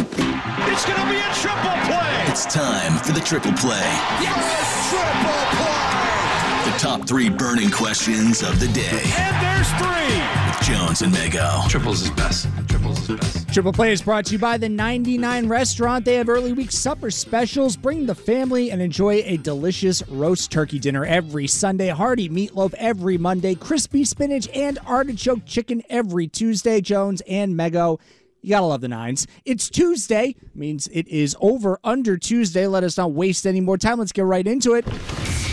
It's going to be a triple play. It's time for the triple play. Yes! Triple play. The top three burning questions of the day. And there's three. With Jones and Mego. Triples is best. Triples is best. Triple Play is brought to you by the 99 Restaurant. They have early week supper specials. Bring the family and enjoy a delicious roast turkey dinner every Sunday. Hearty meatloaf every Monday. Crispy spinach and artichoke chicken every Tuesday. Jones and Mego. You gotta love the nines. It's Tuesday, means it is over under Tuesday. Let us not waste any more time. Let's get right into it.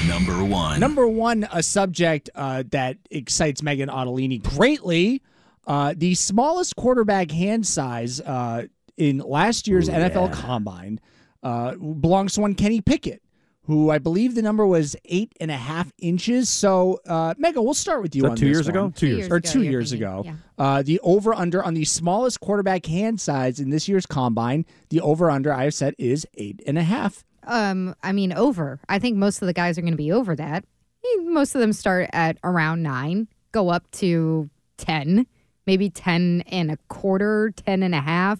Number one. Number one, a subject uh, that excites Megan Ottolini greatly. Uh, the smallest quarterback hand size uh, in last year's NFL Combine uh, belongs to one Kenny Pickett, who I believe the number was eight and a half inches. So, uh, Mega, we'll start with you that on two this years ago? one. Two years. or two you're years ago. yeah. Uh, the over under on the smallest quarterback hand size in this year's combine, the over under I have set is eight and a half. Um, I mean, over. I think most of the guys are going to be over that. Eh, Most of them start at around nine, go up to 10, maybe 10 and a quarter, 10 and a half.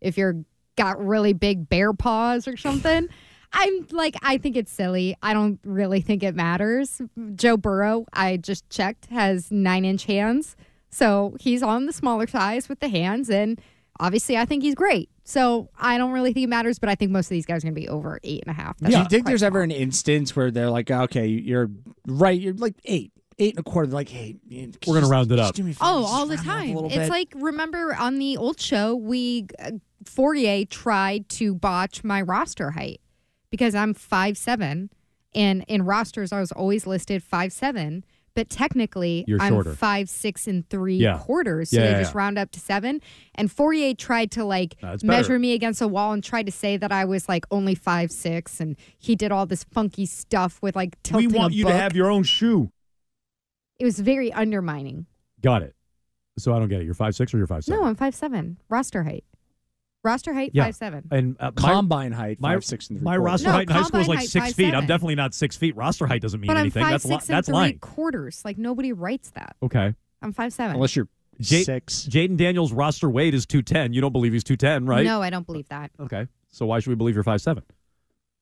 If you're got really big bear paws or something. I'm like, I think it's silly. I don't really think it matters. Joe Burrow, I just checked, has nine inch hands. So he's on the smaller size with the hands. And obviously, I think he's great. So I don't really think it matters, but I think most of these guys are going to be over eight and a half. Do you think quite there's ever an instance where they're like, okay, you're right, you're like eight, eight and a quarter. Like, hey, man, We're gonna just- round it up. do me a favor, Oh, all the round it up a time. It's bit. like remember on the old show, we uh, Fauria tried to botch my roster height because I'm five seven, and in rosters I was always listed five seven. But technically, You're I'm shorter. five six and three Yeah. quarters, so Yeah, they yeah, just yeah. round up to seven. And Fauria tried to like better. measure me against a wall and tried to say that I was like only five six, and he did all this funky stuff with like We want a you book. to have your own shoe. it was very undermining. Got it. So I don't get it. You're five six or you're five seven? No, I'm five seven. Roster height. Roster height Yeah. five seven. And uh, my- combine height, my, five six and three my quarters. roster No, height in high school is like six five, feet. I'm definitely not six feet. Roster height doesn't mean But I'm anything. five that's li- six and that's three lying. quarters. Like nobody writes that. Okay. I'm five seven. unless you're Ja- six. Jayden Daniels' roster weight is two ten. You don't believe he's two ten, right? No, I don't believe that. Okay. So why should we believe you're five seven?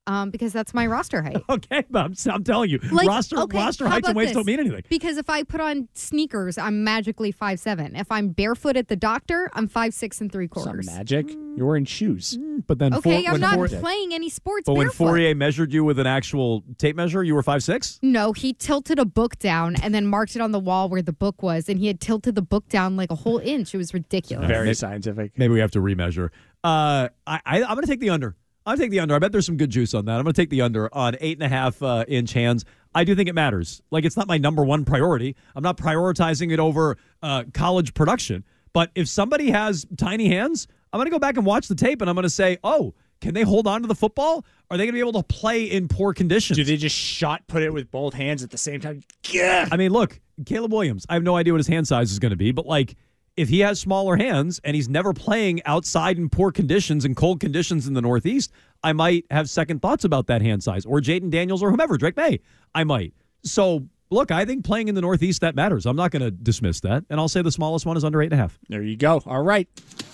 Um, because that's my roster height. Okay, but I'm, I'm telling you, Like, roster okay, roster how heights and about weights this? don't mean anything. Because if I put on sneakers, I'm magically five seven. If I'm barefoot at the doctor, I'm five six and three Some quarters. magic. You're wearing shoes. But then, Okay, Four- I'm not Four- playing any sports But when. Fauria measured you with an actual tape measure, you were five six. no, he tilted a book down and then marked it on the wall where the book was, and he had tilted the book down like a whole inch. It was ridiculous. Very maybe- scientific. Maybe we have to remeasure. Uh, I, I I'm going to take the under. I'm going to take the under. I bet there's some good juice on that. I'm going to take the under on eight and a half uh, inch hands. I do think it matters. Like it's not my number one priority. I'm not prioritizing it over uh, college production. But if somebody has tiny hands, I'm going to go back and watch the tape, and I'm going to say, oh. Can they hold on to the football? Are they going to be able to play in poor conditions? Do they just shot put it with both hands at the same time? Yeah. I mean, look, Caleb Williams. I have no idea what his hand size is going to be, but like, if he has smaller hands and he's never playing outside in poor conditions and cold conditions in the Northeast, I might have second thoughts about that hand size. Or Jayden Daniels or whomever, Drake Maye, I might. So, look, I think playing in the Northeast that matters. I'm not going to dismiss that, and I'll say the smallest one is under eight and a half. There you go. All right.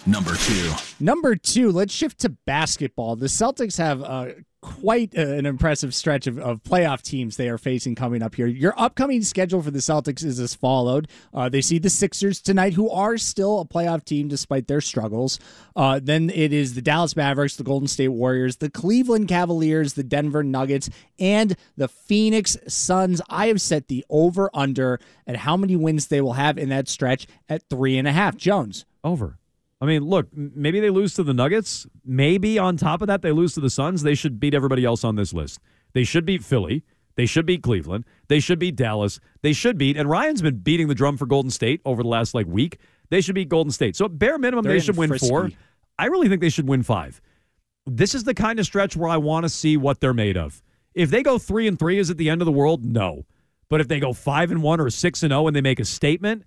Number two. Number two, let's shift to basketball. The Celtics have uh, quite an impressive stretch of, of playoff teams they are facing coming up here. Your upcoming schedule for the Celtics is as followed. Uh, they see the Sixers tonight, who are still a playoff team despite their struggles. Uh, then it is the Dallas Mavericks, the Golden State Warriors, the Cleveland Cavaliers, the Denver Nuggets, and the Phoenix Suns. I have set the over under at how many wins they will have in that stretch at three and a half. Jones. Over. I mean, look, maybe they lose to the Nuggets. Maybe on top of that, they lose to the Suns. They should beat everybody else on this list. They should beat Philly. They should beat Cleveland. They should beat Dallas. They should beat, and Ryan's been beating the drum for Golden State over the last like week. They should beat Golden State. So at bare minimum, They're they should win frisky. four. I really think they should win five. This is the kind of stretch where I want to see what they're made of. If they go three and three, is it the end of the world? No. But if they go five and one or six and zero, and they make a statement,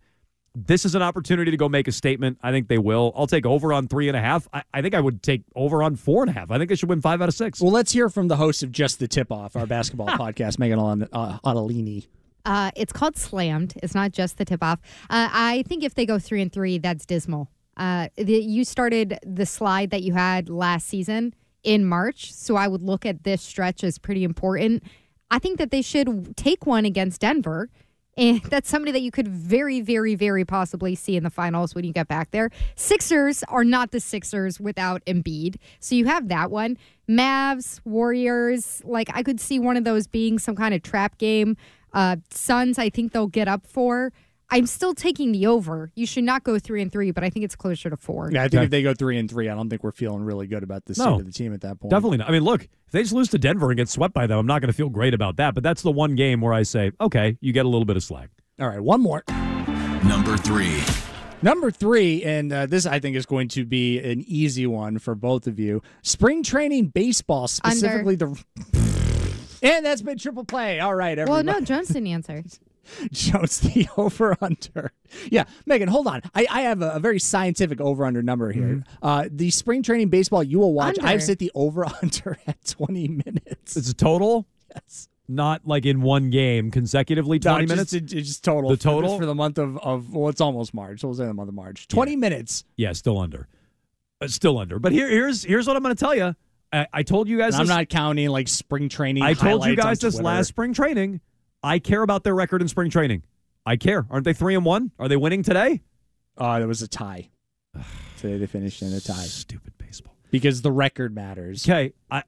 this is an opportunity to go make a statement. I think they will. I'll take over on three and a half. I, I think I would take over on four and a half. I think they should win five out of six. Well, let's hear from the host of Just the Tip Off, our basketball podcast, Megan Alan- uh, Adelini. Uh, it's called slammed. It's not just the tip off. Uh, I think if they go three and three, that's dismal. Uh, the, you started the slide that you had last season in March, so I would look at this stretch as pretty important. I think that they should take one against Denver. And that's somebody that you could very, very, very possibly see in the finals when you get back there. Sixers are not the Sixers without Embiid. So you have that one. Mavs, Warriors, like I could see one of those being some kind of trap game. Uh, Suns, I think they'll get up for. I'm still taking the over. You should not go three and three, but I think it's closer to four. Yeah, I think if they go three and three, I don't think we're feeling really good about the state No. of the team at that point. Definitely not. I mean, look, if they just lose to Denver and get swept by them, I'm not going to feel great about that. But that's the one game where I say, okay, you get a little bit of slack. All right, one more. Number three. Number three, and uh, this I think is going to be an easy one for both of you. Spring training baseball, specifically the. And that's been triple play. All right, Well, no, Jones didn't answer. Jones, the over under. Yeah, Megan, hold on. I, I have a, a very scientific over under number here. Uh, the spring training baseball you will watch, Under. I've set the over under at 20 minutes. It's a total, Yes. not like in one game consecutively, 20 No, minutes. Just, it- it's just total. The total? for the month of, of well, it's almost March. So we'll say the month of March. 20 minutes. yeah, still under. Uh, still under. But here, here's here's what I'm going to tell you. I, I told you guys And I'm this- not counting like spring training. I told you guys this last spring training. I care about their record in spring training. I care. Aren't they three and one? Are they winning today? Uh, there was a tie. Today they finished in a tie Stupid baseball. because the record matters. Okay, I,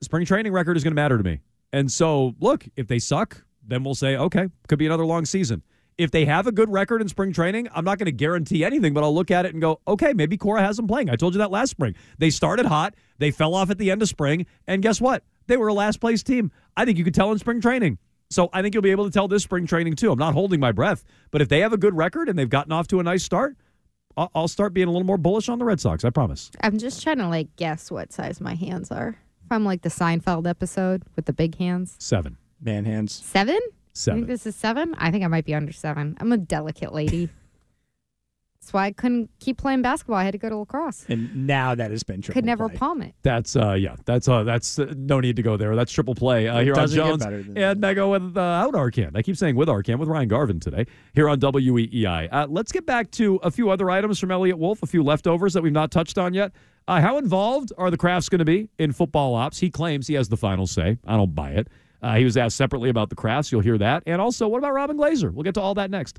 spring training record is going to matter to me. And so, look, if they suck, then we'll say, okay, could be another long season. If they have a good record in spring training, I'm not going to guarantee anything, but I'll look at it and go, okay, maybe Cora has them playing. I told you that last spring. They started hot, they fell off at the end of spring, and guess what? They were a last place team. I think you could tell in spring training. So I think you'll be able to tell this spring training too. I'm not holding my breath, but if they have a good record and they've gotten off to a nice start, I'll, I'll start being a little more bullish on the Red Sox. I promise. I'm just trying to like guess what size my hands are. If I'm like the Seinfeld episode with the big hands, Seven. Man hands. seven. You Seven. think this is seven? I think I might be under seven. I'm a delicate lady. That's why I couldn't keep playing basketball. I had to go to lacrosse. And now that has been triple Could never play. palm it. That's uh yeah, that's uh that's uh, no need to go there. That's triple play uh, It here on doesn't get Jones better than and Mego with uh, out Arcand. I keep saying with Arcand with Ryan Garvin today here on WEEI. Uh, let's get back to a few other items from Eliot Wolf, a few leftovers that we've not touched on yet. Uh, how involved are the Krafts going to be in football ops? He claims he has the final say. I don't buy it. Uh, he was asked separately about the Krafts. You'll hear that. And also, what about Robin Glazer? We'll get to all that next.